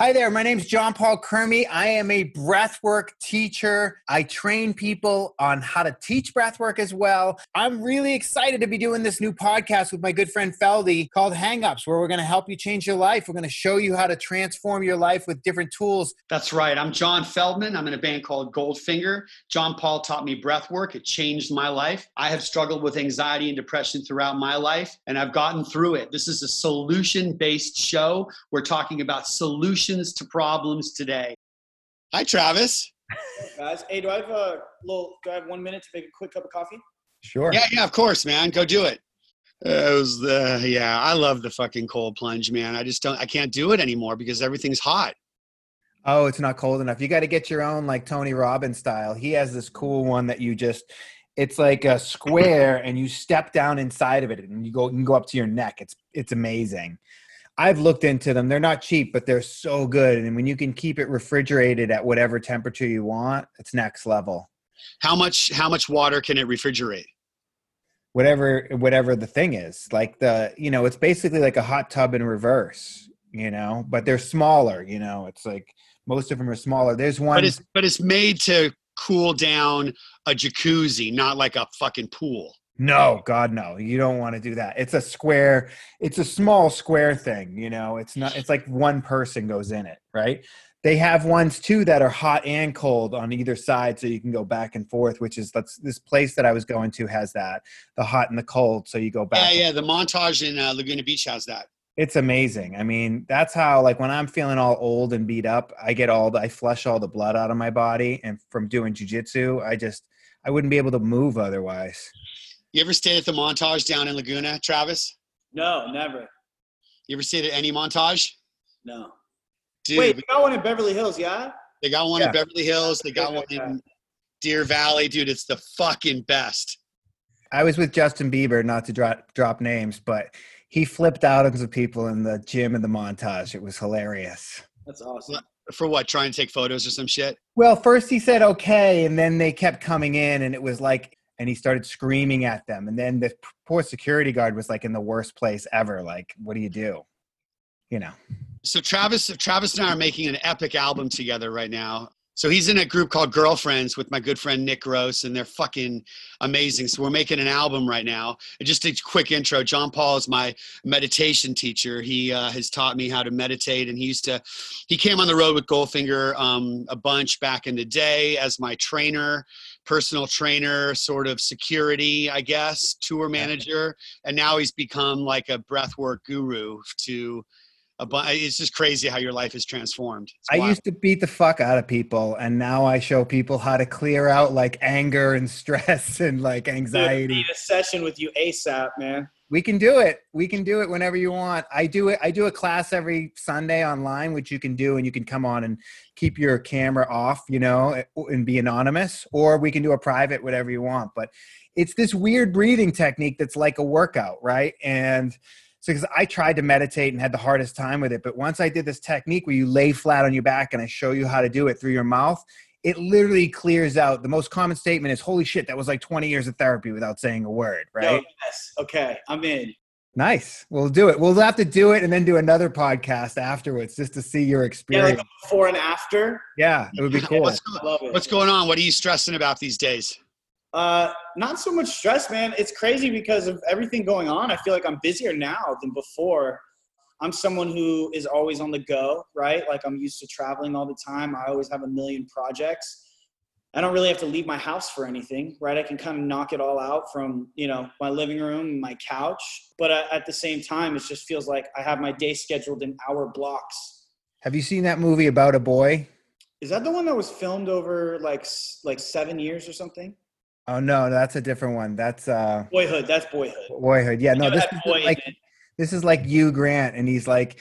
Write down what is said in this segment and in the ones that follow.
Hi there, my name is Jon Paul Crimi. I am a breathwork teacher. I train people on how to teach breathwork as well. I'm really excited to be doing this new podcast with my good friend Feldy called Hangups, where we're going to help you change your life. We're going to show you how to transform your life with different tools. That's right. I'm John Feldmann. I'm in a band called Goldfinger. John Paul taught me breathwork. It changed my life. I have struggled with anxiety and depression throughout my life, and I've gotten through it. This is a solution based show. We're talking about solutions solutions to problems today. Hi, Travis. Guys, hey, do I have a little? Do I have one minute to make a quick cup of coffee? Sure. Yeah, yeah, of course, man. Go do it. Uh, it was the yeah. I love the fucking cold plunge, man. I just don't. I can't do it anymore because everything's hot. Oh, it's not cold enough. You got to get your own, like Tony Robbins style. He has this cool one that you just. It's like a square, and you step down inside of it, and you go. You can go up to your neck. It's it's amazing. I've looked into them. They're not cheap, but they're so good. And when you can keep it refrigerated at whatever temperature you want, it's next level. How much how much water can it refrigerate? Whatever whatever the thing is. Like the, you know, it's basically like a hot tub in reverse, you know, but they're smaller, you know. It's like most of them are smaller. There's one But it's but it's made to cool down a jacuzzi, not like a fucking pool. No, God, no. You don't want to do that. It's a square. It's a small square thing. You know, it's not. It's like one person goes in it, right? They have ones too that are hot and cold on either side, so you can go back and forth. Which is that's this place that I was going to has that the hot and the cold, so you go back. Yeah, yeah. The montage in uh, Laguna Beach has that. It's amazing. I mean, that's how like when I'm feeling all old and beat up, I get all the I flush all the blood out of my body, and from doing jujitsu, I just I wouldn't be able to move otherwise. You ever stayed at the Montage down in Laguna, Travis? No, never. You ever stayed at any Montage? No. Dude, Wait, they got one in Beverly Hills, yeah? They got one Yeah. in Beverly Hills. They got one in Deer Valley, dude. It's the fucking best. I was with Justin Bieber, not to drop drop names, but he flipped out on some people in the gym in the montage. It was hilarious. That's awesome. For what? Try and take photos or some shit. Well, first he said okay, and then they kept coming in, and it was like, and he started screaming at them, and then the poor security guard was like in the worst place ever. Like, what do you do? You know. So Travis, Travis and I are making an epic album together right now. So he's in a group called Girlfriends with my good friend Nick Gross, and they're fucking amazing. So we're making an album right now. And just a quick intro: Jon Paul is my meditation teacher. He uh, has taught me how to meditate, and he used to. He came on the road with Goldfinger um, a bunch back in the day as my trainer, personal trainer, sort of security, I guess, tour manager, and now he's become like a breathwork guru to a bu- it's just crazy how your life is transformed. It's I wild. used to beat the fuck out of people, and now I show people how to clear out like anger and stress and like Dude, anxiety. need a session with you ASAP, man. We can do it. We can do it whenever you want. I do it. I do a class every Sunday online, which you can do, and you can come on and keep your camera off, you know, eh, and be anonymous, or we can do a private, whatever you want. But it's this weird breathing technique that's like a workout, right? And so, because I tried to meditate and had the hardest time with it, but once I did this technique where you lay flat on your back and I show you how to do it through your mouth, it literally clears out. The most common statement is, "Holy shit, that was like 20 years of therapy without saying a word," right? Yo, yes. Okay, I'm in. Nice. We'll do it. We'll have to do it and then do another podcast afterwards just to see your Yeah, experience. like a before and after. Yeah, it would be cool. What's, go- Love it. what's going on? What are you stressing about these days? Uh, not so much stress, man. It's crazy because of everything going on. I feel like I'm busier now than before. I'm someone who is always on the go, right? Like I'm used to traveling all the time. I always have a million projects. I don't really have to leave my house for anything, right? I can kind of knock it all out from, you know, my living room, my couch. But at the same time, it just feels like I have my day scheduled in hour blocks. Have you seen that movie about a boy? Is that the one that was filmed over like like seven years or something? Oh no, that's a different one. That's uh Boyhood. That's Boyhood. Boyhood. Yeah, no, this is like. This is like Hugh Grant, and he's like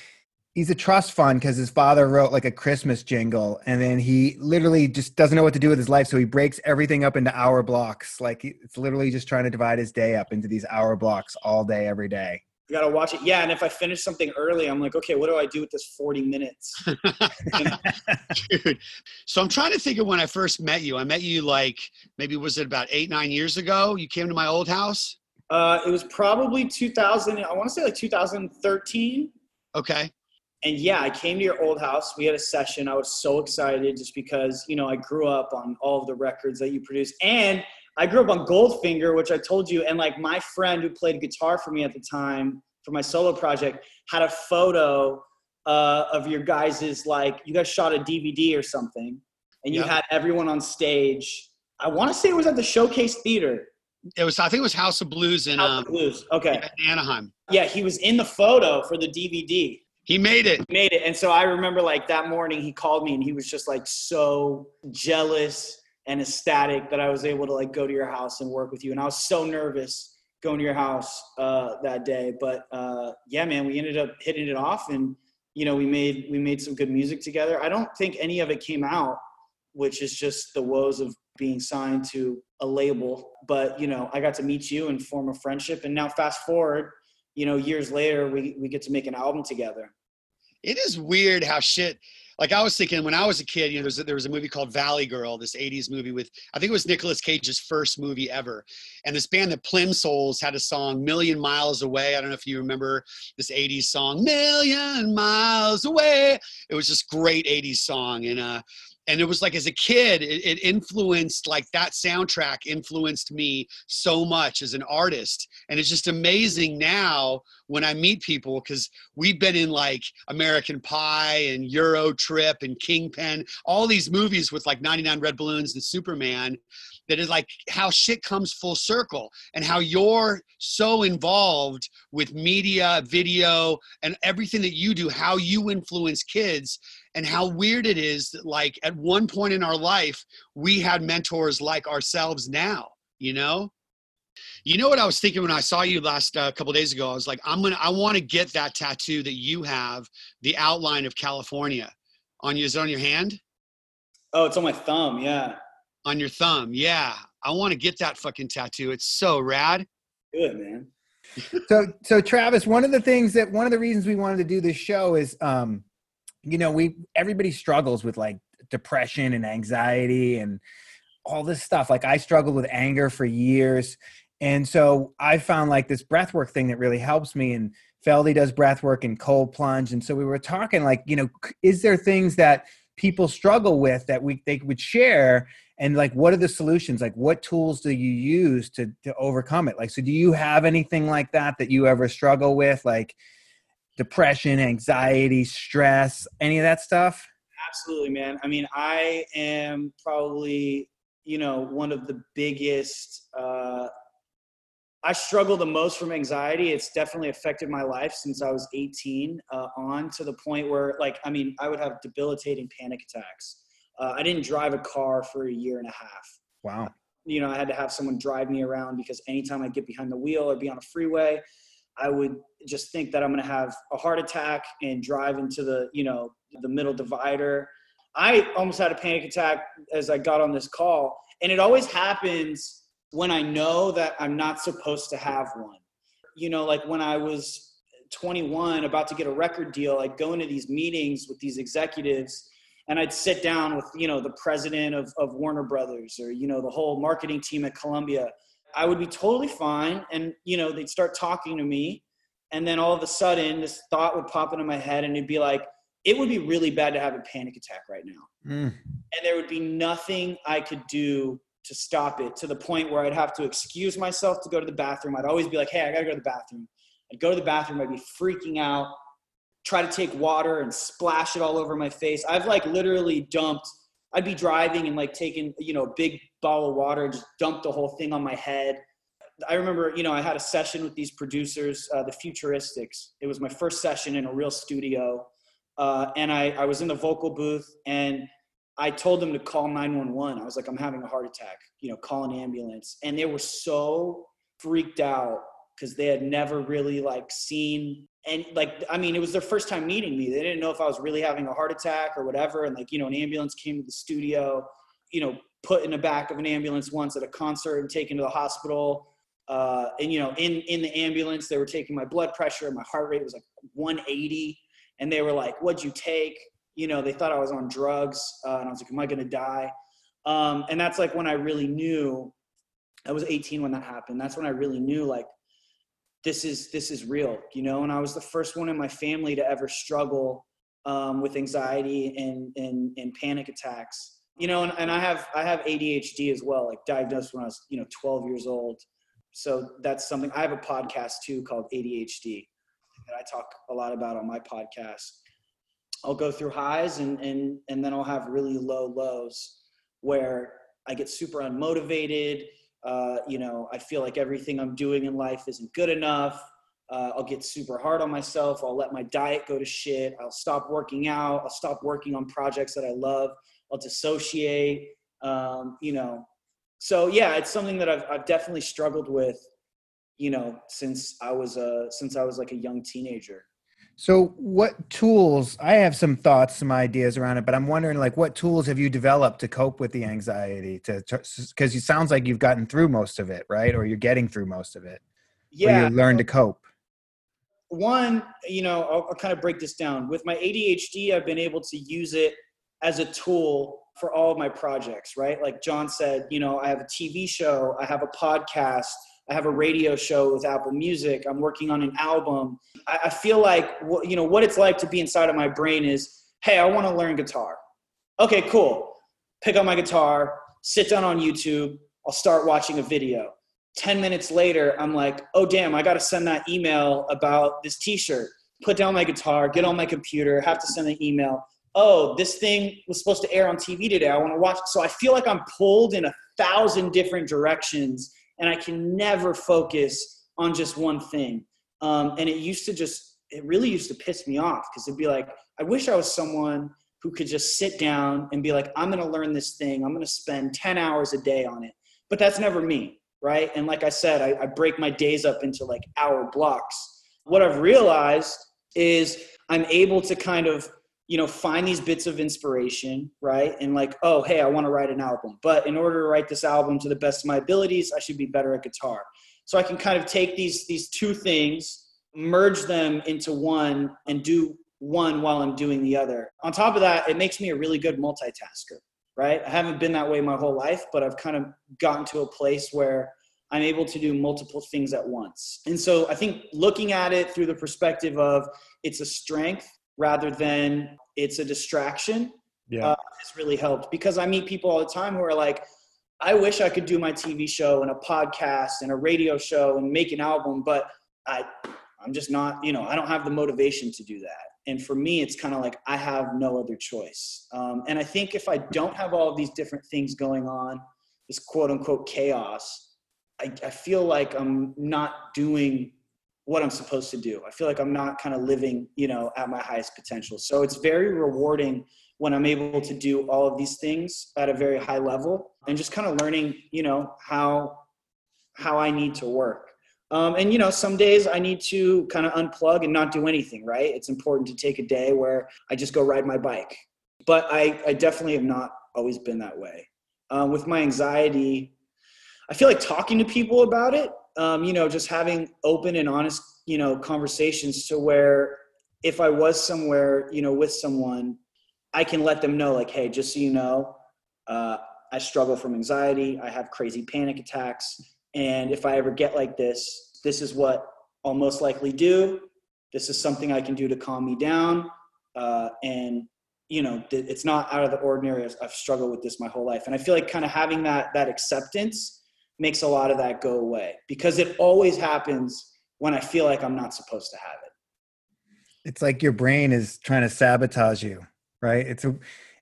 he's a trust fund because his father wrote like a Christmas jingle, and then he literally just doesn't know what to do with his life, so he breaks everything up into hour blocks. Like it's literally just trying to divide his day up into these hour blocks all day, every day. You gotta watch it. Yeah, and if I finish something early, I'm like, okay, what do I do with this 40 minutes? Dude. So I'm trying to think of when I first met you. I met you like maybe was it about eight, nine years ago? You came to my old house? Uh, it was probably 2000. I want to say like 2013. Okay. and yeah, I came to your old house. We had a session. I was so excited just because, you know, I grew up on all of the records that you produced. And I grew up on Goldfinger, which I told you. And like my friend who played guitar for me at the time for my solo project had a photo uh, of your guys's, like, you guys shot a DVD or something. And you Yep. had everyone on stage. I want to say it was at the Showcase Theater. It was I think it was House of Blues in House um, of Blues. Okay. in Anaheim. Yeah, he was in the photo for the DVD. He made it. He made it. And so I remember like that morning he called me and he was just like so jealous and ecstatic that I was able to like go to your house and work with you. And I was so nervous going to your house uh, that day. But uh, yeah, man, we ended up hitting it off and you know, we made we made some good music together. I don't think any of it came out, which is just the woes of being signed to a label. But you know, I got to meet you and form a friendship. And now fast forward, you know, years later, we we get to make an album together. It is weird how shit. Like I was thinking when I was a kid, you know, there was a, there was a movie called Valley Girl, this '80s movie with I think it was Nicolas Cage's first movie ever, and this band, the Plim Souls, had a song "Million Miles Away." I don't know if you remember this '80s song, "Million Miles Away." It was this great '80s song, and uh, and it was like as a kid, it, it influenced like that soundtrack influenced me so much as an artist, and it's just amazing now when I meet people because we've been in like American Pie and Euro Trip and Kingpin, all these movies with like 99 Red Balloons and Superman that is like how shit comes full circle and how you're so involved with media, video, and everything that you do, how you influence kids, and how weird it is that like at one point in our life, we had mentors like ourselves now, you know? You know what I was thinking when I saw you last uh, couple days ago? I was like, I'm gonna, I want to get that tattoo that you have, the outline of California, on you. Is it on your hand? Oh, it's on my thumb. Yeah. On your thumb? Yeah, I want to get that fucking tattoo. It's so rad. Good, man. so so travis one of the things that one of the reasons we wanted to do this show is um you know we everybody struggles with like depression and anxiety and all this stuff like i struggled with anger for years and so i found like this breath work thing that really helps me and feldy does breath work and cold plunge and so we were talking like you know is there things that people struggle with that we they would share and like what are the solutions like what tools do you use to to overcome it like so do you have anything like that that you ever struggle with like depression anxiety stress any of that stuff Absolutely, man. I mean, I am probably, you know, one of the biggest. Uh, I struggle the most from anxiety. It's definitely affected my life since I was 18 uh, on to the point where, like, I mean, I would have debilitating panic attacks. Uh, I didn't drive a car for a year and a half. wow you know, I had to have someone drive me around because anytime I get behind the wheel or be on a freeway, I would just think that I'm going to have a heart attack and drive into the, you know, the middle divider. I almost had a panic attack as I got on this call. And it always happens when I know that I'm not supposed to have one. You know, like when I was 21, about to get a record deal, I'd go into these meetings with these executives and I'd sit down with you know the president of, of Warner Brothers or you know the whole marketing team at Columbia. I would be totally fine, and you know they'd start talking to me, and then all of a sudden this thought would pop into my head, and it'd be like, it would be really bad to have a panic attack right now, Mm. and there would be nothing I could do to stop it. To the point where I'd have to excuse myself to go to the bathroom. I'd always be like, hey, I gotta go to the bathroom. I'd go to the bathroom. I'd be freaking out try to take water and splash it all over my face. I've like literally dumped. I'd be driving and like taking you know a big bottle of water and just dumped the whole thing on my head. I remember you know I had a session with these producers, uh, the Futuristics. It was my first session in a real studio, uh, and I I was in the vocal booth and I told them to call 911. I was like I'm having a heart attack. You know, call an ambulance, and they were so freaked out because they had never really like seen and like i mean it was their first time meeting me. They didn't know if i was really having a heart attack or whatever. And like you know an ambulance came to the studio you know put in the back of an ambulance once at a concert and taken to the hospital. Uh, and you know in in the ambulance they were taking my blood pressure. My heart rate was like 180 and they were like what'd you take? You know they thought i was on drugs. Uh, and i was like am i going to die? Um, and that's like when i really knew i was 18 when that happened. That's when i really knew like this is this is real you know and i was the first one in my family to ever struggle um, with anxiety and, and and panic attacks. You know, and, and I have I have ADHD as well, like diagnosed when I was you know 12 years old. So that's something I have a podcast too called ADHD that I talk a lot about on my podcast. I'll go through highs and and and then I'll have really low lows where I get super unmotivated. Uh, you know, I feel like everything I'm doing in life isn't good enough. Uh, I'll get super hard on myself. I'll let my diet go to shit. I'll stop working out. I'll stop working on projects that I love. I'll dissociate. Um, you know, so yeah, it's something that I've, I've definitely struggled with, you know, since I was a since I was like a young teenager. So, what tools? I have some thoughts, some ideas around it, but I'm wondering, like, what tools have you developed to cope with the anxiety? To because it sounds like you've gotten through most of it, right? Or you're getting through most of it. Yeah, you learn to cope. One, you know, I'll, I'll kind of break this down. With my ADHD, I've been able to use it as a tool for all of my projects, right? Like John said, you know, I have a TV show, I have a podcast, I have a radio show with Apple Music, I'm working on an album. I, I feel like, you know, what it's like to be inside of my brain is, hey, I want to learn guitar. Okay, cool. Pick up my guitar, sit down on YouTube, I'll start watching a video. 10 minutes later, I'm like, oh, damn, I got to send that email about this t shirt. Put down my guitar, get on my computer, have to send an email oh, this thing was supposed to air on TV today. I want to watch. So I feel like I'm pulled in a thousand different directions and I can never focus on just one thing. Um, and it used to just, it really used to piss me off because it'd be like, I wish I was someone who could just sit down and be like, I'm going to learn this thing. I'm going to spend 10 hours a day on it. But that's never me, right? And like I said, I, I break my days up into like hour blocks. What I've realized is I'm able to kind of you know find these bits of inspiration right? And like oh hey i want to write an album. But in order to write this album to the best of my abilities i should be better at guitar. So i can kind of take these these two things merge them into one and do one while i'm doing the other. On top of that it makes me a really good multitasker right? I haven't been that way my whole life but i've kind of gotten to a place where i'm able to do multiple things at once. And so i think looking at it through the perspective of it's a strength rather than it's a distraction yeah. Uh, has really helped because I meet people all the time who are like, I wish I could do my TV show and a podcast and a radio show and make an album, but I, I'm just not, you know, I don't have the motivation to do that. And for me, it's kind of like I have no other choice. Um, and I think if I don't have all of these different things going on, this quote unquote chaos, I, I feel like I'm not doing what I'm supposed to do. I feel like I'm not kind of living, you know, at my highest potential. So it's very rewarding when I'm able to do all of these things at a very high level and just kind of learning, you know, how how I need to work. Um, and you know, some days I need to kind of unplug and not do anything. Right? It's important to take a day where I just go ride my bike. But I, I definitely have not always been that way. Um, with my anxiety, I feel like talking to people about it um, you know, just having open and honest, you know, conversations to where if I was somewhere, you know, with someone, I can let them know, like, hey, just so you know, uh, I struggle from anxiety. I have crazy panic attacks. And if I ever get like this, this is what I'll most likely do. This is something I can do to calm me down. Uh, and you know, it's not out of the ordinary. I've struggled with this my whole life, and I feel like kind of having that that acceptance makes a lot of that go away because it always happens when I feel like I'm not supposed to have it. It's like your brain is trying to sabotage you, right? It's a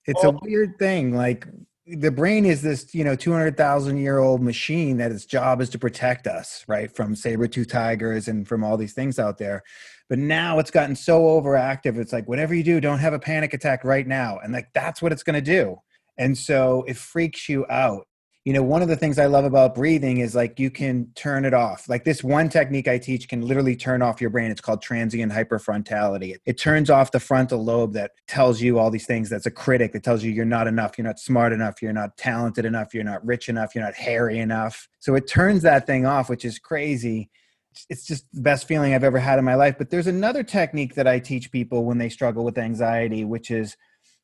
it's oh. a weird thing. Like the brain is this, you know, 200,000 year old machine that its job is to protect us, right? From saber tooth tigers and from all these things out there. But now it's gotten so overactive. It's like, whatever you do, don't have a panic attack right now. And like, that's what it's going to do. And so it freaks you out you know one of the things i love about breathing is like you can turn it off. Like this one technique i teach can literally turn off your brain. It's called transient hypofrontality. It, turns off the frontal lobe that tells you all these things. That's a critic that tells you you're not enough you're not smart enough you're not talented enough you're not rich enough you're not hairy enough. So it turns that thing off which is crazy. It's just the best feeling i've ever had in my life. But there's another technique that i teach people when they struggle with anxiety which is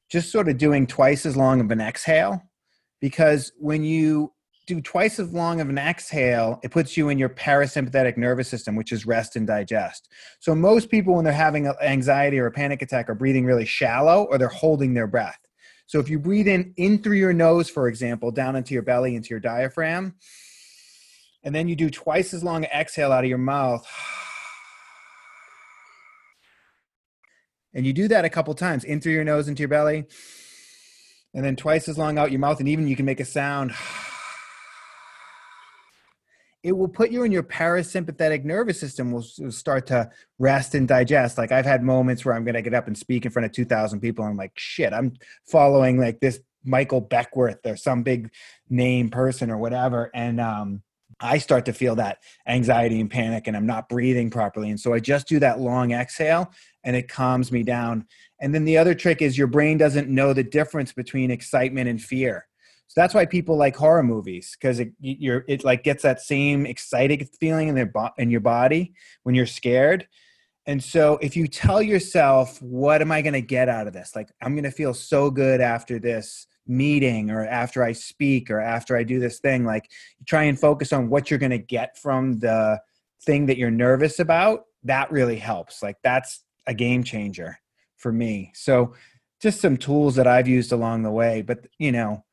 just sort of doing twice as long of an exhale because when you do twice as long of an exhale, it puts you in your parasympathetic nervous system, which is rest and digest. So most people, when they're having anxiety or a panic attack, are breathing really shallow or they're holding their breath. So if you breathe in in through your nose, for example, down into your belly, into your diaphragm, and then you do twice as long exhale out of your mouth. And you do that a couple times in through your nose into your belly, and then twice as long out your mouth, and even you can make a sound. It will put you in your parasympathetic nervous system will, start to rest and digest. Like I've had moments where I'm going to get up and speak in front of 2,000 people. And I'm like, shit, I'm following like this Michael Beckwith or some big name person or whatever. And um, I start to feel that anxiety and panic and I'm not breathing properly. And so I just do that long exhale and it calms me down. And then the other trick is your brain doesn't know the difference between excitement and fear. So that's why people like horror movies because it it like gets that same excited feeling in their bo- in your body when you're scared. And so if you tell yourself, what am I going to get out of this? Like I'm going to feel so good after this meeting or after I speak or after I do this thing, like try and focus on what you're going to get from the thing that you're nervous about. That really helps. Like that's a game changer for me. So just some tools that I've used along the way, but you know,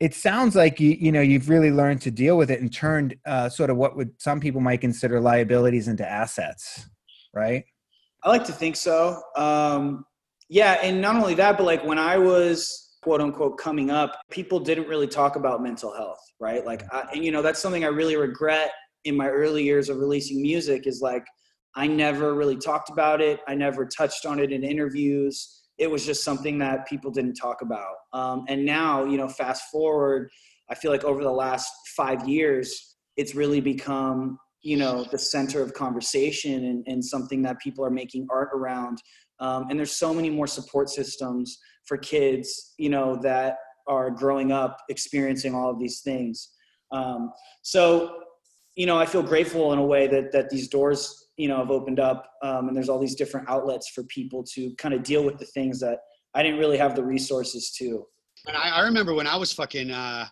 it sounds like you you know you've really learned to deal with it and turned uh, sort of what would some people might consider liabilities into assets, right? I like to think so. Um, yeah, and not only that, but like when I was quote unquote coming up, people didn't really talk about mental health, right? Like, I, and you know, that's something I really regret in my early years of releasing music is like, I never really talked about it. I never touched on it in interviews. It was just something that people didn't talk about. Um, and now, you know, fast forward, I feel like over the last five years, it's really become, you know, the center of conversation and, and something that people are making art around. Um, and there's so many more support systems for kids, you know, that are growing up experiencing all of these things. Um, so, you know, I feel grateful in a way that that these doors, you know, I've opened up, um, and there's all these different outlets for people to kind of deal with the things that I didn't really have the resources to. And I, I remember when I was fucking uh,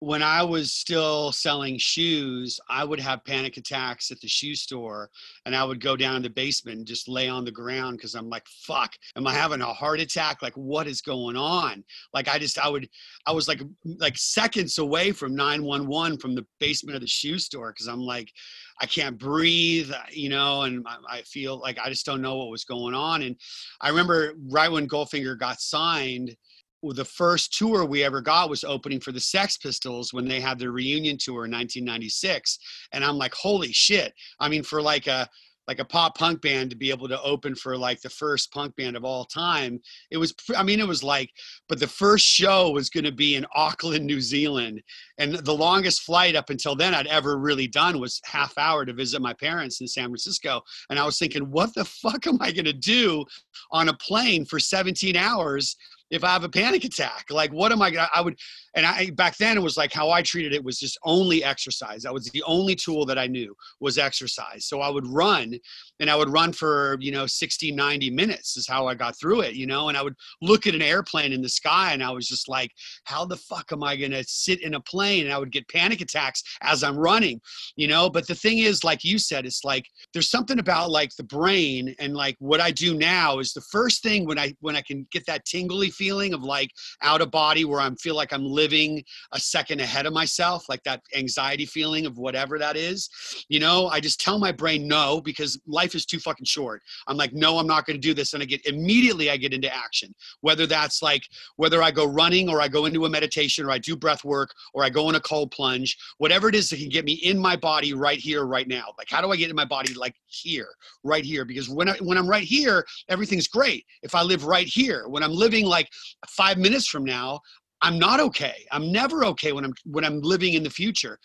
when I was still selling shoes, I would have panic attacks at the shoe store and I would go down in the basement and just lay on the ground because I'm like, fuck, am I having a heart attack? Like, what is going on? Like, I just, I would, I was like, like seconds away from 911 from the basement of the shoe store because I'm like, I can't breathe, uh, you know, and I, I feel like I just don't know what was going on. And I remember right when Goldfinger got signed, the first tour we ever got was opening for the Sex Pistols when they had their reunion tour in 1996, and I'm like, holy shit! I mean, for like a like a pop punk band to be able to open for like the first punk band of all time it was i mean it was like but the first show was going to be in auckland new zealand and the longest flight up until then i'd ever really done was half hour to visit my parents in san francisco and i was thinking what the fuck am i going to do on a plane for 17 hours if I have a panic attack? Like, what am I gonna? I would, and I back then it was like how I treated it was just only exercise. That was the only tool that I knew was exercise. So I would run, and I would run for you know 60, 90 minutes is how I got through it. You know, and I would look at an airplane in the sky, and I was just like, how the fuck am I gonna sit in a plane? And I would get panic attacks as I'm running. You know, but the thing is, like you said, it's like there's something about like the brain and like what I do now is the first thing when I when I can get that tingly feeling of like out of body where I feel like I'm living a second ahead of myself, like that anxiety feeling of whatever that is. You know, I just tell my brain no because life is too fucking short. I'm like, no, I'm not going to do this. And I get immediately I get into action, whether that's like whether I go running or I go into a meditation or I do breath work or I go in a cold plunge, whatever it is that can get me in my body right here, right now. Like, how do I get in my body like here, right here? Because when I, when I'm right here, everything's great. If I live right here, when I'm living like five minutes from now, I'm not okay. I'm never okay when I'm when I'm living in the future.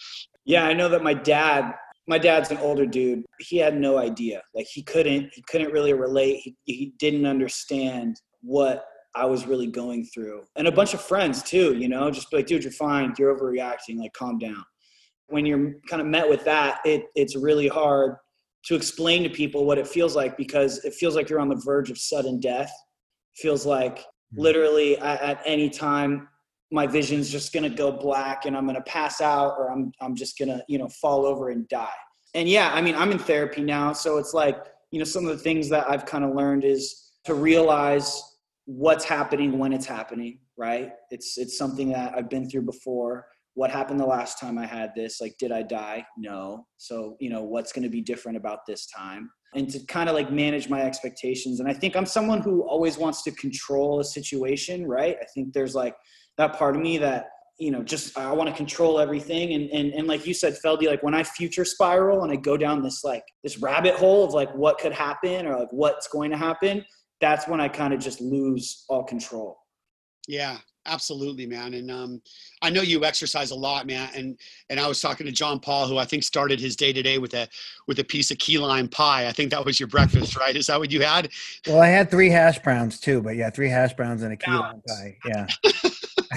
Yeah, I know that my dad my dad's an older dude. He had no idea. Like he couldn't he couldn't really relate. He, he didn't understand what I was really going through. And a bunch of friends too, you know, just like, dude, you're fine. You're overreacting. Like, calm down. When you're kind of met with that, it, it's really hard to explain to people what it feels like because it feels like you're on the verge of sudden death. It feels like hmm. literally at, at any time my vision's just gonna go black and I'm gonna pass out or I'm I'm just gonna, you know, fall over and die. And yeah, I mean, I'm in therapy now, so it's like, you know, some of the things that I've kind of learned is to realize what's happening when it's happening, right? It's it's something that I've been through before. What happened the last time I had this? Like, did I die? No. So, you know, what's going to be different about this time? And to kind of like manage my expectations. And I think I'm someone who always wants to control a situation, right? I think there's like that part of me that you know just i want to control everything. And, and and like you said feldy like when i future spiral and i go down this like this rabbit hole of like what could happen or like what's going to happen that's when i kind of just lose all control. Yeah absolutely man. And um i know you exercise a lot man. And and i was talking to jon paul who i think started his day to day with a with a piece of key lime pie. I think that was your breakfast right? Is that what you had? Well i had three hash browns too but yeah three hash browns and a key lime pie. Yeah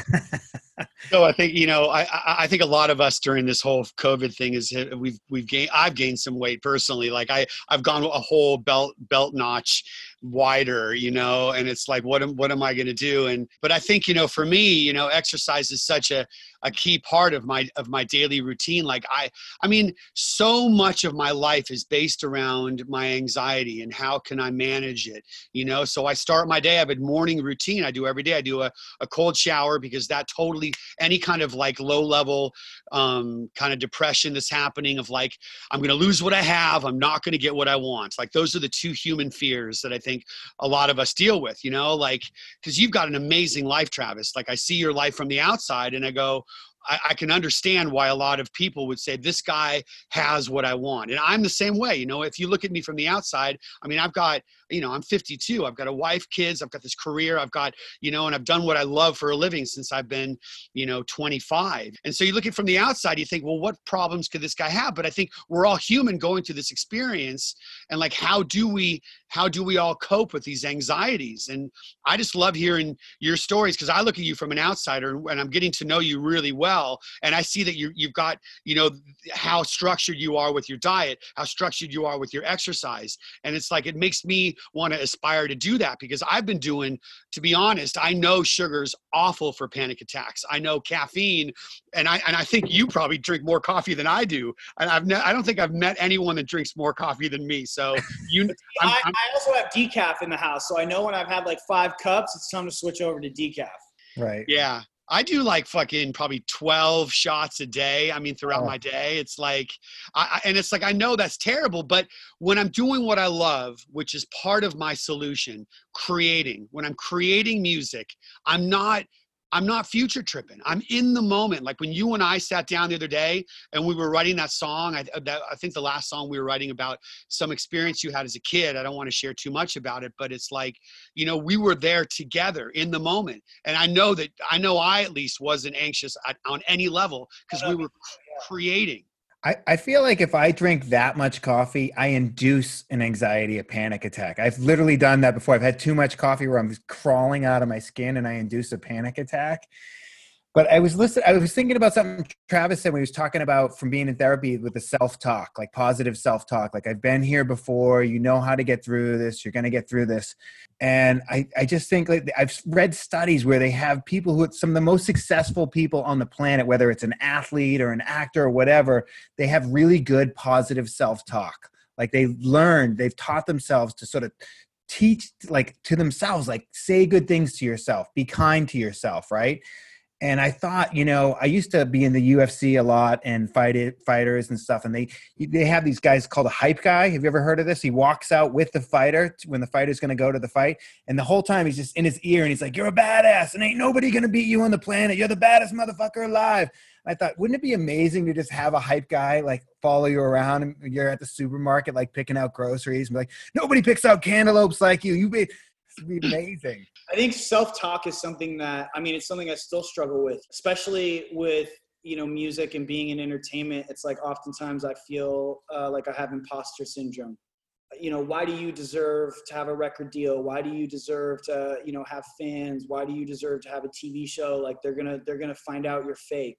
so I think you know I I think a lot of us during this whole COVID thing is uh, we've we've gained I've gained some weight personally. Like I I've gone a whole belt belt notch wider you know and it's like what am what am I going to do? And but I think you know for me you know exercise is such a a key part of my of my daily routine. Like i i mean so much of my life is based around my anxiety and how can i manage it you know? So i start my day i have a morning routine. I do every day. I do a, a cold shower because that totally any kind of like low level um, kind of depression that's happening of like i'm going to lose what i have i'm not going to get what i want. Like those are the two human fears that i think a lot of us deal with you know? Like because you've got an amazing life travis. Like i see your life from the outside and i go I, I, can understand why a lot of people would say this guy has what I want. And I'm the same way. You know, if you look at me from the outside, I mean, I've got, you know, I'm 52. I've got a wife, kids. I've got this career. I've got, you know, and I've done what I love for a living since I've been, you know, 25. And so you look at from the outside, you think, well, what problems could this guy have? But I think we're all human going through this experience. And like, how do we, how do we all cope with these anxieties? And I just love hearing your stories because I look at you from an outsider and I'm getting to know you really well and i see that you you've got you know how structured you are with your diet how structured you are with your exercise and it's like it makes me want to aspire to do that because i've been doing to be honest i know sugar's awful for panic attacks. I know caffeine and i and i think you probably drink more coffee than i do and i've ne- i don't think i've met anyone that drinks more coffee than me so you I'm, I'm, I also have decaf in the house so i know when i've had like five cups it's time to switch over to decaf. Right. Yeah I do like fucking probably 12 shots a day. I mean, throughout oh. my day, it's like, I, and it's like, I know that's terrible, but when I'm doing what I love, which is part of my solution, creating, when I'm creating music, I'm not I'm not future tripping. I'm in the moment. Like when you and I sat down the other day and we were writing that song, I, uh, that, I think the last song we were writing about some experience you had as a kid. I don't want to share too much about it, but it's like, you know, we were there together in the moment. And I know that, I know I at least wasn't anxious at, on any level because we were creating. I, I feel like if I drink that much coffee, I induce an anxiety, a panic attack. I've literally done that before. I've had too much coffee where I'm crawling out of my skin and I induce a panic attack. But I was listening, I was thinking about something Travis said when he was talking about from being in therapy with the self talk, like positive self talk. Like, I've been here before, you know how to get through this, you're going to get through this and I, I just think like I've read studies where they have people who some of the most successful people on the planet, whether it's an athlete or an actor or whatever, they have really good positive self-talk. Like they learned, they've taught themselves to sort of teach like to themselves, like say good things to yourself, be kind to yourself, right? And I thought, you know, I used to be in the UFC a lot and fight it, fighters and stuff, and they they have these guys called a hype guy. Have you ever heard of this? He walks out with the fighter when the fighter's going to go to the fight, and the whole time he's just in his ear and he's like, "You're a badass, and ain't nobody going to beat you on the planet. You're the baddest motherfucker alive." I thought, wouldn't it be amazing to just have a hype guy like follow you around and you're at the supermarket like picking out groceries and be like, "Nobody picks out cantaloupes like you. You be." Be amazing. I think self talk is something that I mean it's something I still struggle with, especially with you know music and being in entertainment. It's like oftentimes I feel uh, like I have imposter syndrome. You know, why do you deserve to have a record deal? Why do you deserve to you know have fans? Why do you deserve to have a TV show? Like they're gonna they're gonna find out you're fake.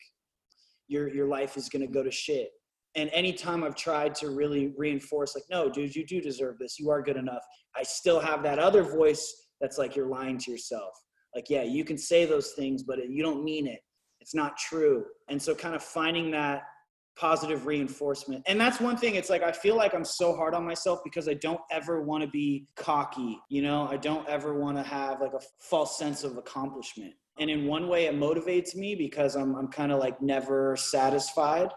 Your your life is gonna go to shit and anytime I've tried to really reinforce, like, no, dude, you do deserve this. You are good enough. I still have that other voice that's like you're lying to yourself. like yeah you can say those things but you don't mean it it's not true and so kind of finding that positive reinforcement and that's one thing it's like i feel like i'm so hard on myself because i don't ever want to be cocky you know i don't ever want to have like a false sense of accomplishment and in one way it motivates me because i'm, I'm kind of like never satisfied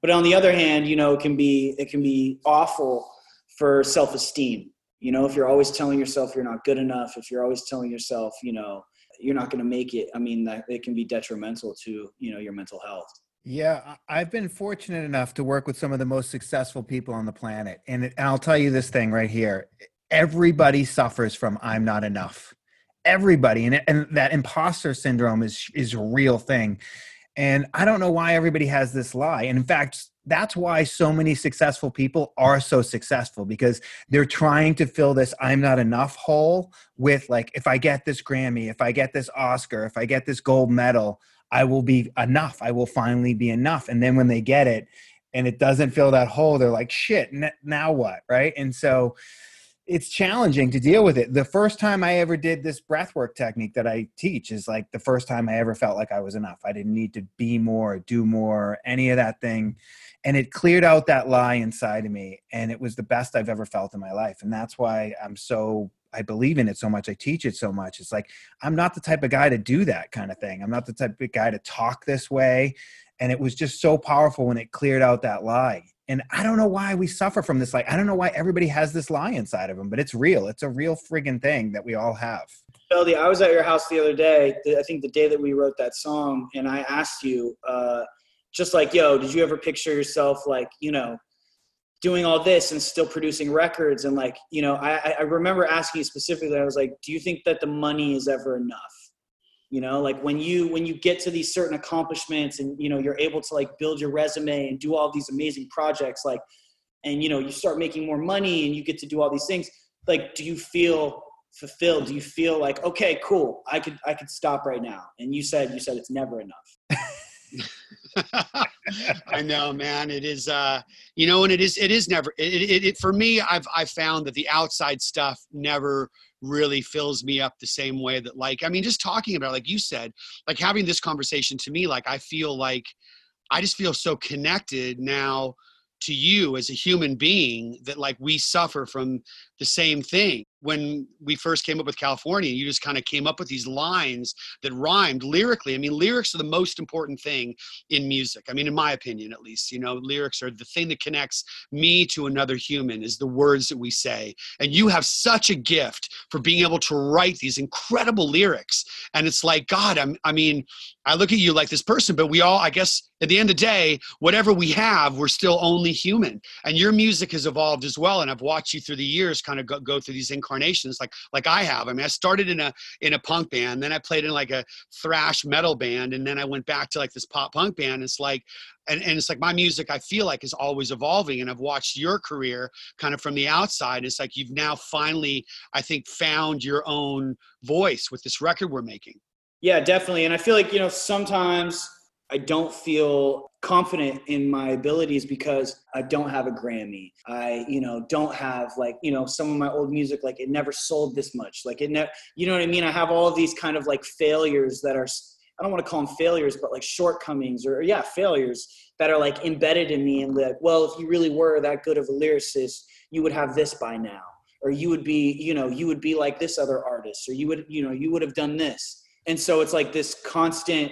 but on the other hand you know it can be it can be awful for self-esteem. You know if you're always telling yourself you're not good enough if you're always telling yourself you know you're not going to make it i mean that it can be detrimental to you know your mental health. Yeah i've been fortunate enough to work with some of the most successful people on the planet. And, it, and i'll tell you this thing right here. Everybody suffers from i'm not enough. Everybody. And, and that imposter syndrome is is a real thing and i don't know why everybody has this lie and in fact that's why so many successful people are so successful because they're trying to fill this I'm not enough hole with like if I get this Grammy, if I get this Oscar, if I get this gold medal, I will be enough. I will finally be enough. And then when they get it and it doesn't fill that hole, they're like shit, now what, right? And so it's challenging to deal with it. The first time I ever did this breathwork technique that I teach is like the first time I ever felt like I was enough. I didn't need to be more, do more, any of that thing. And it cleared out that lie inside of me and it was the best i've ever felt in my life. And that's why i'm so i believe in it so much. I teach it so much. It's like i'm not the type of guy to do that kind of thing. I'm not the type of guy to talk this way. And it was just so powerful when it cleared out that lie and i don't know why we suffer from this like i don't know why everybody has this lie inside of them but it's real it's a real friggin thing that we all have Feldy, I was at your house the other day. I think the day that we wrote that song, and I asked you, uh, just like, yo, did you ever picture yourself like, you know, doing all this and still producing records? And like, you know, I, I remember asking you specifically, I was like, do you think that the money is ever enough? You know, like when you when you get to these certain accomplishments and you know you're able to like build your resume and do all these amazing projects, like, and you know you start making more money and you get to do all these things. Like, do you feel fulfilled? Do you feel like okay, cool, I could I could stop right now? And you said you said it's never enough. I know, man. It is, uh, you know, and it is, it is never, it, it, it, for me, I've, I've found that the outside stuff never really fills me up the same way that like, I mean, just talking about, like you said, like having this conversation to me, like, I feel like, I just feel so connected now to you as a human being that like we suffer from the same thing when we first came up with California, you just kind of came up with these lines that rhymed lyrically. I mean, lyrics are the most important thing in music. I mean, in my opinion, at least, you know, lyrics are the thing that connects me to another human is the words that we say. And you have such a gift for being able to write these incredible lyrics. And it's like, God, I'm, I mean, I look at you like this person, but we all, I guess, at the end of the day, whatever we have, we're still only human. And your music has evolved as well. And I've watched you through the years kind of go, go through these incarnations like like I have. I mean, I started in a in a punk band, then I played in like a thrash metal band, and then I went back to like this pop punk band. It's like and, and it's like my music I feel like is always evolving. And I've watched your career kind of from the outside. It's like you've now finally, I think, found your own voice with this record we're making. Yeah, definitely. And I feel like, you know, sometimes I don't feel confident in my abilities because I don't have a Grammy. I, you know, don't have like, you know, some of my old music, like it never sold this much. Like it never, you know what I mean? I have all these kind of like failures that are, I don't want to call them failures, but like shortcomings or yeah, failures that are like embedded in me and like, well, if you really were that good of a lyricist, you would have this by now. Or you would be, you know, you would be like this other artist, or you would, you know, you would have done this. And so it's like this constant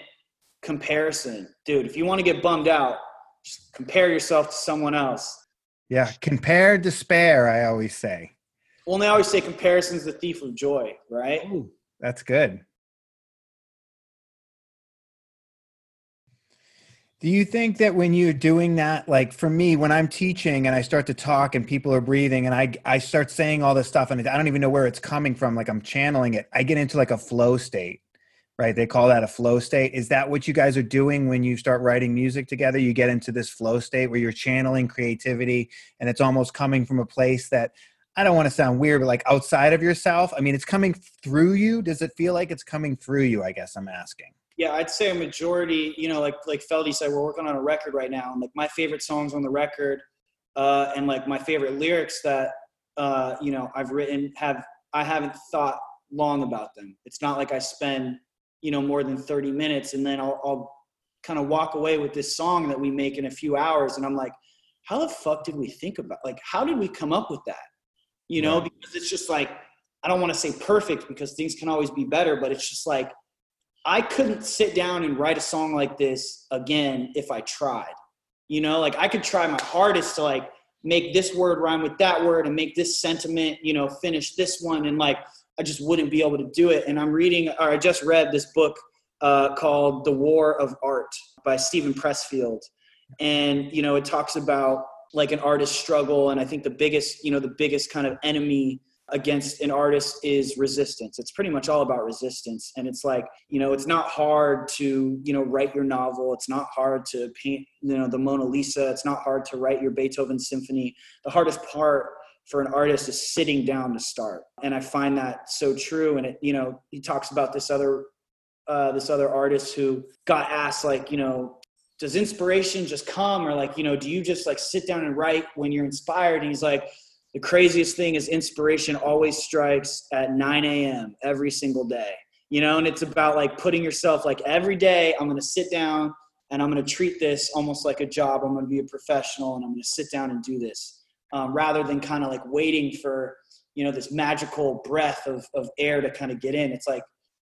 comparison. Dude, if you want to get bummed out, just compare yourself to someone else. Yeah, compare despair, I always say. Well, they always say comparison's the thief of joy, right? Ooh, that's good. Do you think that when you're doing that, like for me, when I'm teaching and I start to talk and people are breathing and I, I start saying all this stuff and I don't even know where it's coming from, like I'm channeling it, I get into like a flow state right? They call that a flow state. Is that what you guys are doing when you start writing music together? You get into this flow state where you're channeling creativity and it's almost coming from a place that I don't want to sound weird, but like outside of yourself. I mean, it's coming through you. Does it feel like it's coming through you? I guess I'm asking. Yeah, I'd say a majority, you know, like like Feldy said, we're working on a record right now. And like my favorite songs on the record, uh, and like my favorite lyrics that uh, you know, I've written have I haven't thought long about them. It's not like I spend, you know, more than 30 minutes and then I'll, I'll kind of walk away with this song that we make in a few hours. And I'm like, how the fuck did we think about, like, how did we come up with that? You know, right. because it's just like, I don't want to say perfect because things can always be better, but it's just like, I couldn't sit down and write a song like this again if I tried. You know, like I could try my hardest to like make this word rhyme with that word and make this sentiment, you know, finish this one. And like, I just wouldn't be able to do it. And I'm reading, or I just read this book uh, called The War of Art by Steven Pressfield. And, you know, it talks about like an artist's struggle. And I think the biggest, you know, the biggest kind of enemy against an artist is resistance. It's pretty much all about resistance. And it's like, you know, it's not hard to, you know, write your novel. It's not hard to paint, you know, the Mona Lisa. It's not hard to write your Beethoven symphony. The hardest part for an artist is sitting down to start. And I find that so true. And it, you know, he talks about this other, uh, this other artist who got asked like, you know, does inspiration just come or like, you know, do you just like sit down and write when you're inspired? And he's like, the craziest thing is inspiration always strikes at 9 a.m. every single day. You know, and it's about like putting yourself like every day, I'm to sit down and I'm to treat this almost like a job. I'm to be a professional and I'm to sit down and do this um, rather than kind of like waiting for, you know, this magical breath of, of air to kind of get in. It's like,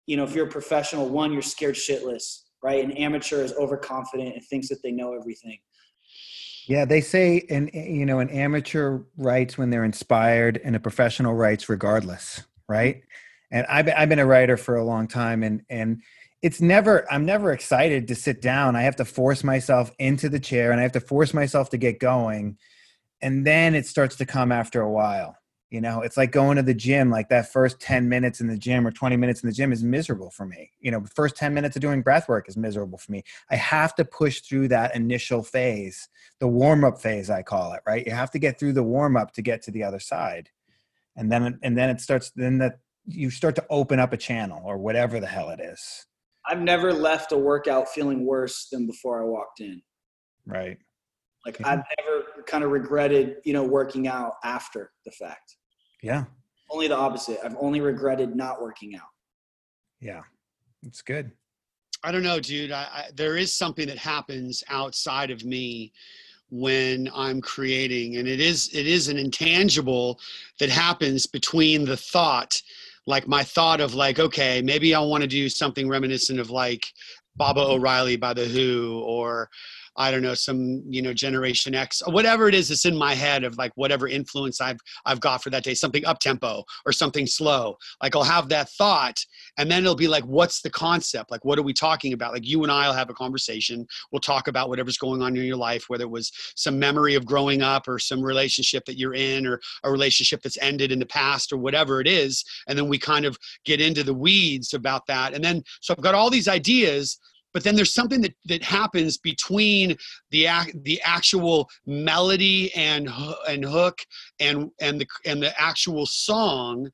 you know, if you're a professional, one, you're scared shitless, right? An amateur is overconfident and thinks that they know everything. Yeah, they say an you know an amateur writes when they're inspired, and a professional writes regardless, right? And I've I've been a writer for a long time, and and it's never I'm never excited to sit down. I have to force myself into the chair, and I have to force myself to get going, and then it starts to come after a while. You know, it's like going to the gym, like that first 10 minutes in the gym or 20 minutes in the gym is miserable for me. You know, the first 10 minutes of doing breath work is miserable for me. I have to push through that initial phase, the warm up phase, I call it, right? You have to get through the warm up to get to the other side. And then, and then it starts, then that you start to open up a channel or whatever the hell it is. I've never left a workout feeling worse than before I walked in. Right. Like. I've never kind of regretted, you know, working out after the fact. Yeah. Only the opposite. I've only regretted not working out. Yeah. It's good. I don't know, dude. I, I, there is something that happens outside of me when I'm creating, and it is it is an intangible that happens between the thought, like my thought of like, okay, maybe I want to do something reminiscent of like Baba O'Riley by the Who, or I don't know, some, you know, Generation X, whatever it is that's in my head of like whatever influence I've I've got for that day, something up tempo or something slow. Like I'll have that thought and then it'll be like, what's the concept? Like what are we talking about? Like you and I'll have a conversation. We'll talk about whatever's going on in your life, whether it was some memory of growing up or some relationship that you're in or a relationship that's ended in the past or whatever it is. And then we kind of get into the weeds about that. And then so I've got all these ideas but then there's something that, that happens between the the actual melody and and hook and and the and the actual song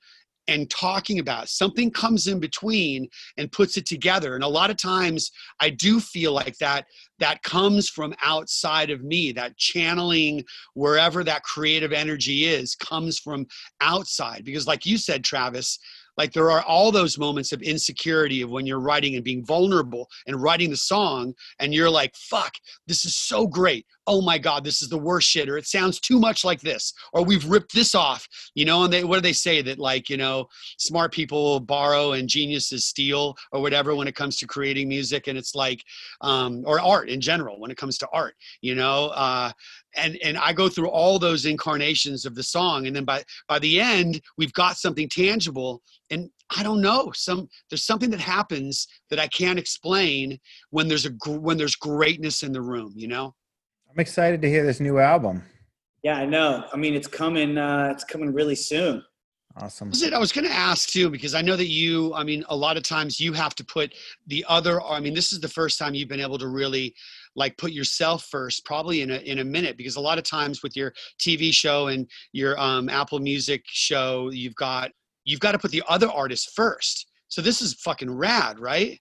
and talking about something comes in between and puts it together. And a lot of times i do feel like that that comes from outside of me. That channeling wherever that creative energy is comes from outside. Because like you said travis like there are all those moments of insecurity of when you're writing and being vulnerable and writing the song and you're like fuck this is so great. Oh my god this is the worst shit or it sounds too much like this or we've ripped this off. You know and they what do they say that like you know smart people borrow and geniuses steal or whatever when it comes to creating music and it's like um, or art in general when it comes to art you know? Uh, and and I go through all those incarnations of the song, and then by by the end, we've got something tangible. And I don't know, some there's something that happens that I can't explain when there's a when there's greatness in the room. You know. I'm excited to hear this new album. Yeah, I know. I mean, it's coming. Uh, it's coming really soon. Awesome. Was it? I was going to ask too because I know that you. I mean, a lot of times you have to put the other. I mean, this is the first time you've been able to really like put yourself first probably in a in a minute because a lot of times with your TV show and your um, Apple Music show you've got you've got to put the other artist first. So this is fucking rad, right?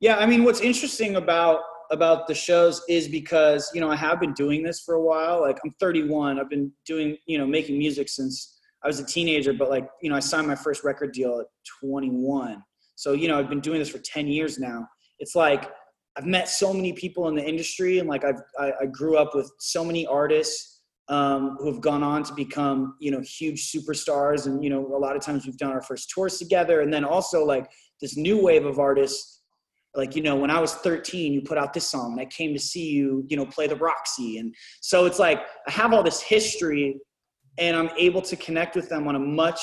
Yeah, I mean what's interesting about about the shows is because, you know, I have been doing this for a while. Like I'm 31. I've been doing, you know, making music since I was a teenager, but like, you know, I signed my first record deal at 21. So, you know, I've been doing this for 10 years now. It's like, I've met so many people in the industry and like I've, I, I grew up with so many artists um, who have gone on to become, you know, huge superstars. And, you know, a lot of times we've done our first tours together. And then also like this new wave of artists like you know when i was 13 you put out this song and i came to see you you know play the roxy and so it's like i have all this history and i'm able to connect with them on a much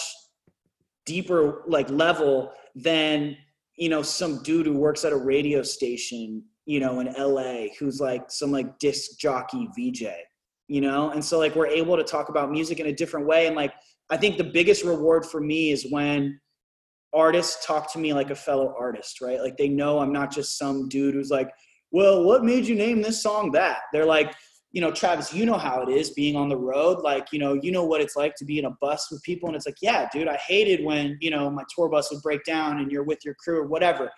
deeper like level than you know some dude who works at a radio station you know in la who's like some like disc jockey vj you know and so like we're able to talk about music in a different way and like i think the biggest reward for me is when artists talk to me like a fellow artist, right? Like they know I'm not just some dude who's like, well, what made you name this song that? They're like, you know, Travis, you know how it is being on the road. Like, you know, you know what it's like to be in a bus with people. And it's like, yeah, dude, I hated when, you know, my tour bus would break down and you're with your crew or whatever.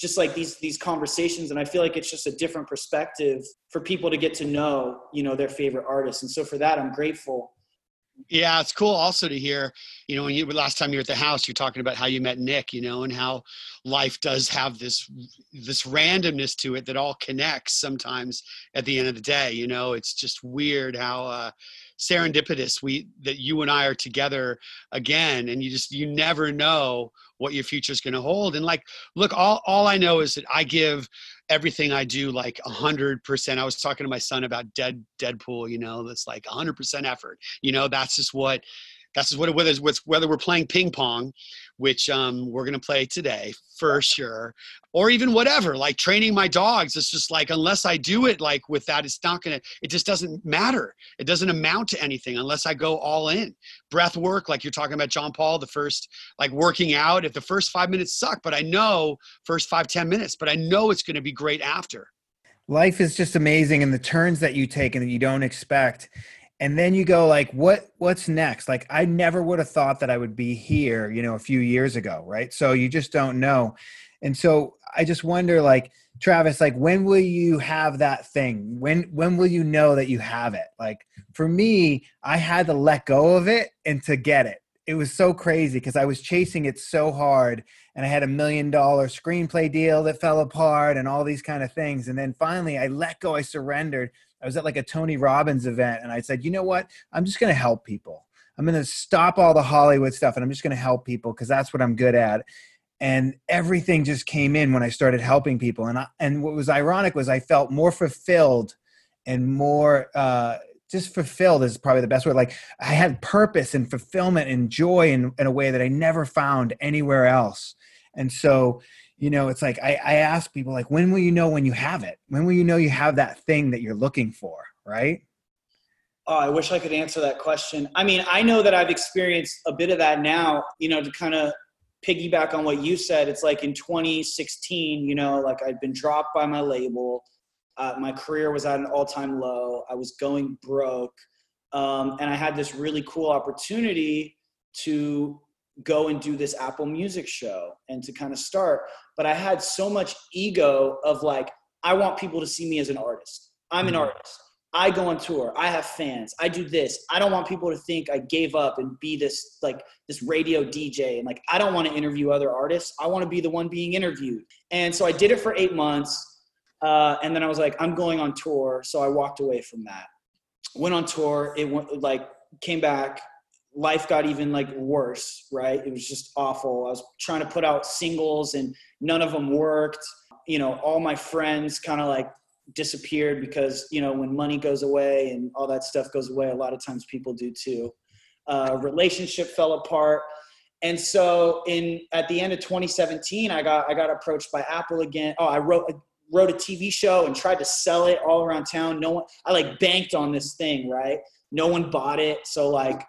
Just like these these conversations. And I feel like it's just a different perspective for people to get to know, you know, their favorite artists. And so for that, I'm grateful yeah, it's cool also to hear, you know, when you were last time you were at the house, you're talking about how you met Nick, you know, and how life does have this this randomness to it that all connects sometimes at the end of the day, you know. It's just weird how uh serendipitous we that you and I are together again and you just you never know what your future is going to hold and like look all all I know is that I give everything I do like a hundred percent. I was talking to my son about Dead Deadpool, you know, that's like a hundred percent effort. You know, that's just what that's what whether it's whether we're playing ping pong, which um, we're gonna play today for sure, or even whatever, like training my dogs. It's just like unless I do it like with that, it's not gonna. It just doesn't matter. It doesn't amount to anything unless I go all in. Breath work, like you're talking about Jon Paul, the first like working out. If the first five minutes suck, but I know first five ten minutes, but I know it's gonna be great after. Life is just amazing, and the turns that you take and that you don't expect and then you go like what what's next? Like i never would have thought that i would be here you know a few years ago right? So you just don't know. And so i just wonder like travis like when will you have that thing? When when will you know that you have it? Like for me i had to let go of it and to get it. It was so crazy because i was chasing it so hard and i had a million dollar screenplay deal that fell apart and all these kind of things. And then finally i let go i surrendered I was at like a Tony Robbins event and I said, you know what? I'm just going to help people. I'm going to stop all the Hollywood stuff and I'm just going to help people because that's what I'm good at. And everything just came in when I started helping people. And I, and what was ironic was I felt more fulfilled and more uh, just fulfilled is probably the best word. Like I had purpose and fulfillment and joy in, in a way that I never found anywhere else. And so you know it's like I, I ask people like when will you know when you have it? When will you know you have that thing that you're looking for right? Oh i wish i could answer that question. I mean i know that i've experienced a bit of that now you know to kind of piggyback on what you said. It's like in 2016 you know like i'd been dropped by my label. Uh, my career was at an all-time low. I was going broke. Um, and i had this really cool opportunity to go and do this Apple Music show and to kind of start. But I had so much ego of like, I want people to see me as an artist. I'm an mm-hmm. artist. I go on tour. I have fans. I do this. I don't want people to think I gave up and be this like this radio DJ. And like I don't want to interview other artists. I want to be the one being interviewed. And so I did it for eight months. Uh, and then I was like, I'm going on tour. So I walked away from that. Went on tour. It went like came back life got even like worse, right? It was just awful. I was trying to put out singles and none of them worked. You know, all my friends kind of like disappeared because, you know, when money goes away and all that stuff goes away, a lot of times people do too. Uh, relationship fell apart. And so in at the end of 2017, I got I got approached by Apple again. Oh, I wrote wrote a TV show and tried to sell it all around town. No one I like banked on this thing, right? No one bought it. So like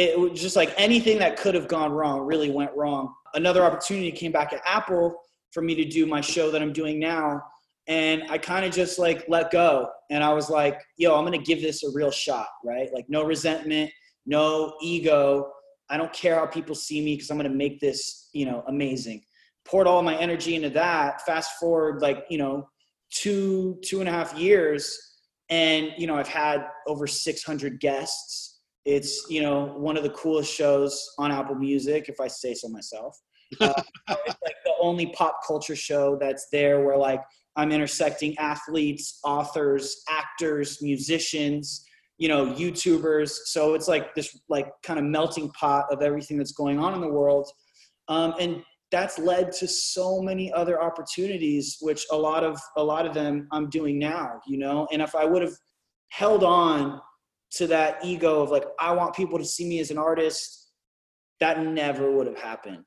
it was just like anything that could have gone wrong really went wrong. Another opportunity came back at Apple for me to do my show that I'm doing now. And I kind of just like let go. And I was like, yo, I'm going to give this a real shot, right? Like, no resentment, no ego. I don't care how people see me because I'm going to make this, you know, amazing. Poured all my energy into that. Fast forward, like, you know, two, two and a half years. And, you know, I've had over 600 guests it's you know one of the coolest shows on Apple Music, if I say so myself. Uh, it's like the only pop culture show that's there where like I'm intersecting athletes, authors, actors, musicians, you know, YouTubers. So it's like this like kind of melting pot of everything that's going on in the world. Um, and that's led to so many other opportunities, which a lot of a lot of them I'm doing now, you know. And if I would have held on to that ego of like, I want people to see me as an artist, that never would have happened.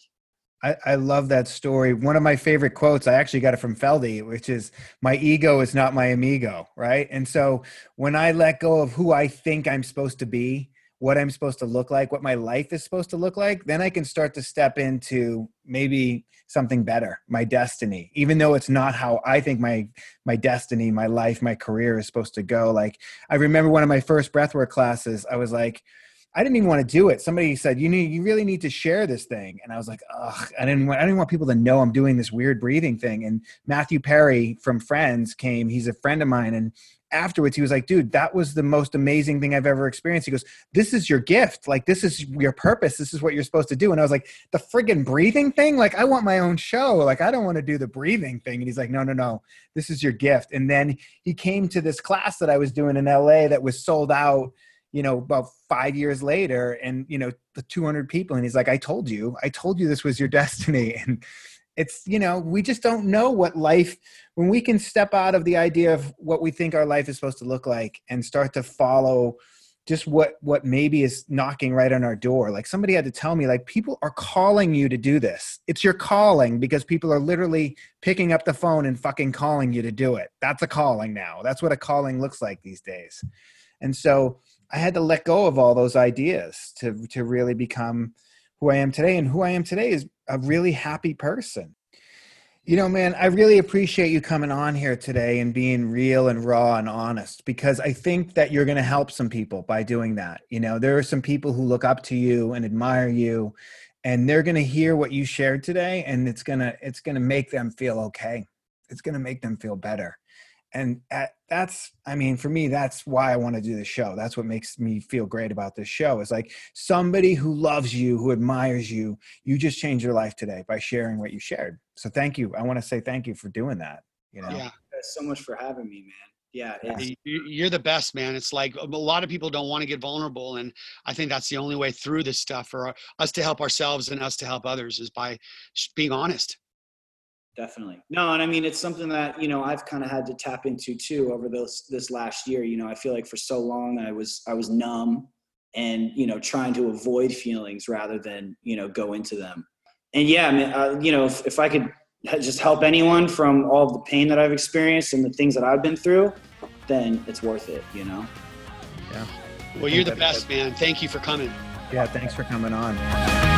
I, I, love that story. One of my favorite quotes, I actually got it from Feldy, which is, My ego is not my amigo. Right. And so when I let go of who I think I'm supposed to be, what I'm supposed to look like, what my life is supposed to look like, then I can start to step into maybe something better, my destiny, even though it's not how I think my my destiny, my life, my career is supposed to go. Like I remember one of my first breathwork classes, I was like, I didn't even want to do it. Somebody said, "You need, you really need to share this thing," and I was like, "Ugh!" I didn't, want, I didn't want people to know I'm doing this weird breathing thing. And Matthew Perry from Friends came. He's a friend of mine, and afterwards he was like, "Dude, that was the most amazing thing I've ever experienced." He goes, "This is your gift. Like, this is your purpose. This is what you're supposed to do." And I was like, "The friggin' breathing thing? Like, I want my own show. Like, I don't want to do the breathing thing." And he's like, "No, no, no. This is your gift." And then he came to this class that I was doing in LA that was sold out you know, about five years later and, you know, the 200 people. And he's like, I told you, I told you this was your destiny. And it's, you know, we just don't know what life, when we can step out of the idea of what we think our life is supposed to look like and start to follow just what what maybe is knocking right on our door. Like somebody had to tell me like people are calling you to do this. It's your calling because people are literally picking up the phone and fucking calling you to do it. That's a calling now. That's what a calling looks like these days. And so I had to let go of all those ideas to to really become who I am today. And who I am today is a really happy person. You know, man, I really appreciate you coming on here today and being real and raw and honest because I think that you're going to help some people by doing that. You know, there are some people who look up to you and admire you and they're going to hear what you shared today and it's going to it's going to make them feel okay. It's going to make them feel better and at, that's i mean for me that's why i want to do the show. That's what makes me feel great about this show. Is like somebody who loves you who admires you you just changed your life today by sharing what you shared. So thank you. I want to say thank you for doing that you know? Yeah so much for having me man. Yeah, yeah, you're the best man. It's like a lot of people don't want to get vulnerable and i think that's the only way through this stuff for us to help ourselves and us to help others is by being honest definitely. No and i mean it's something that you know i've kind of had to tap into too over this this last year. You know i feel like for so long i was i was numb and you know trying to avoid feelings rather than you know go into them. And yeah i mean uh, you know if, if i could just help anyone from all the pain that i've experienced and the things that i've been through then it's worth it you know? Yeah. Well you're the best man. Thank you for coming. Yeah thanks for coming on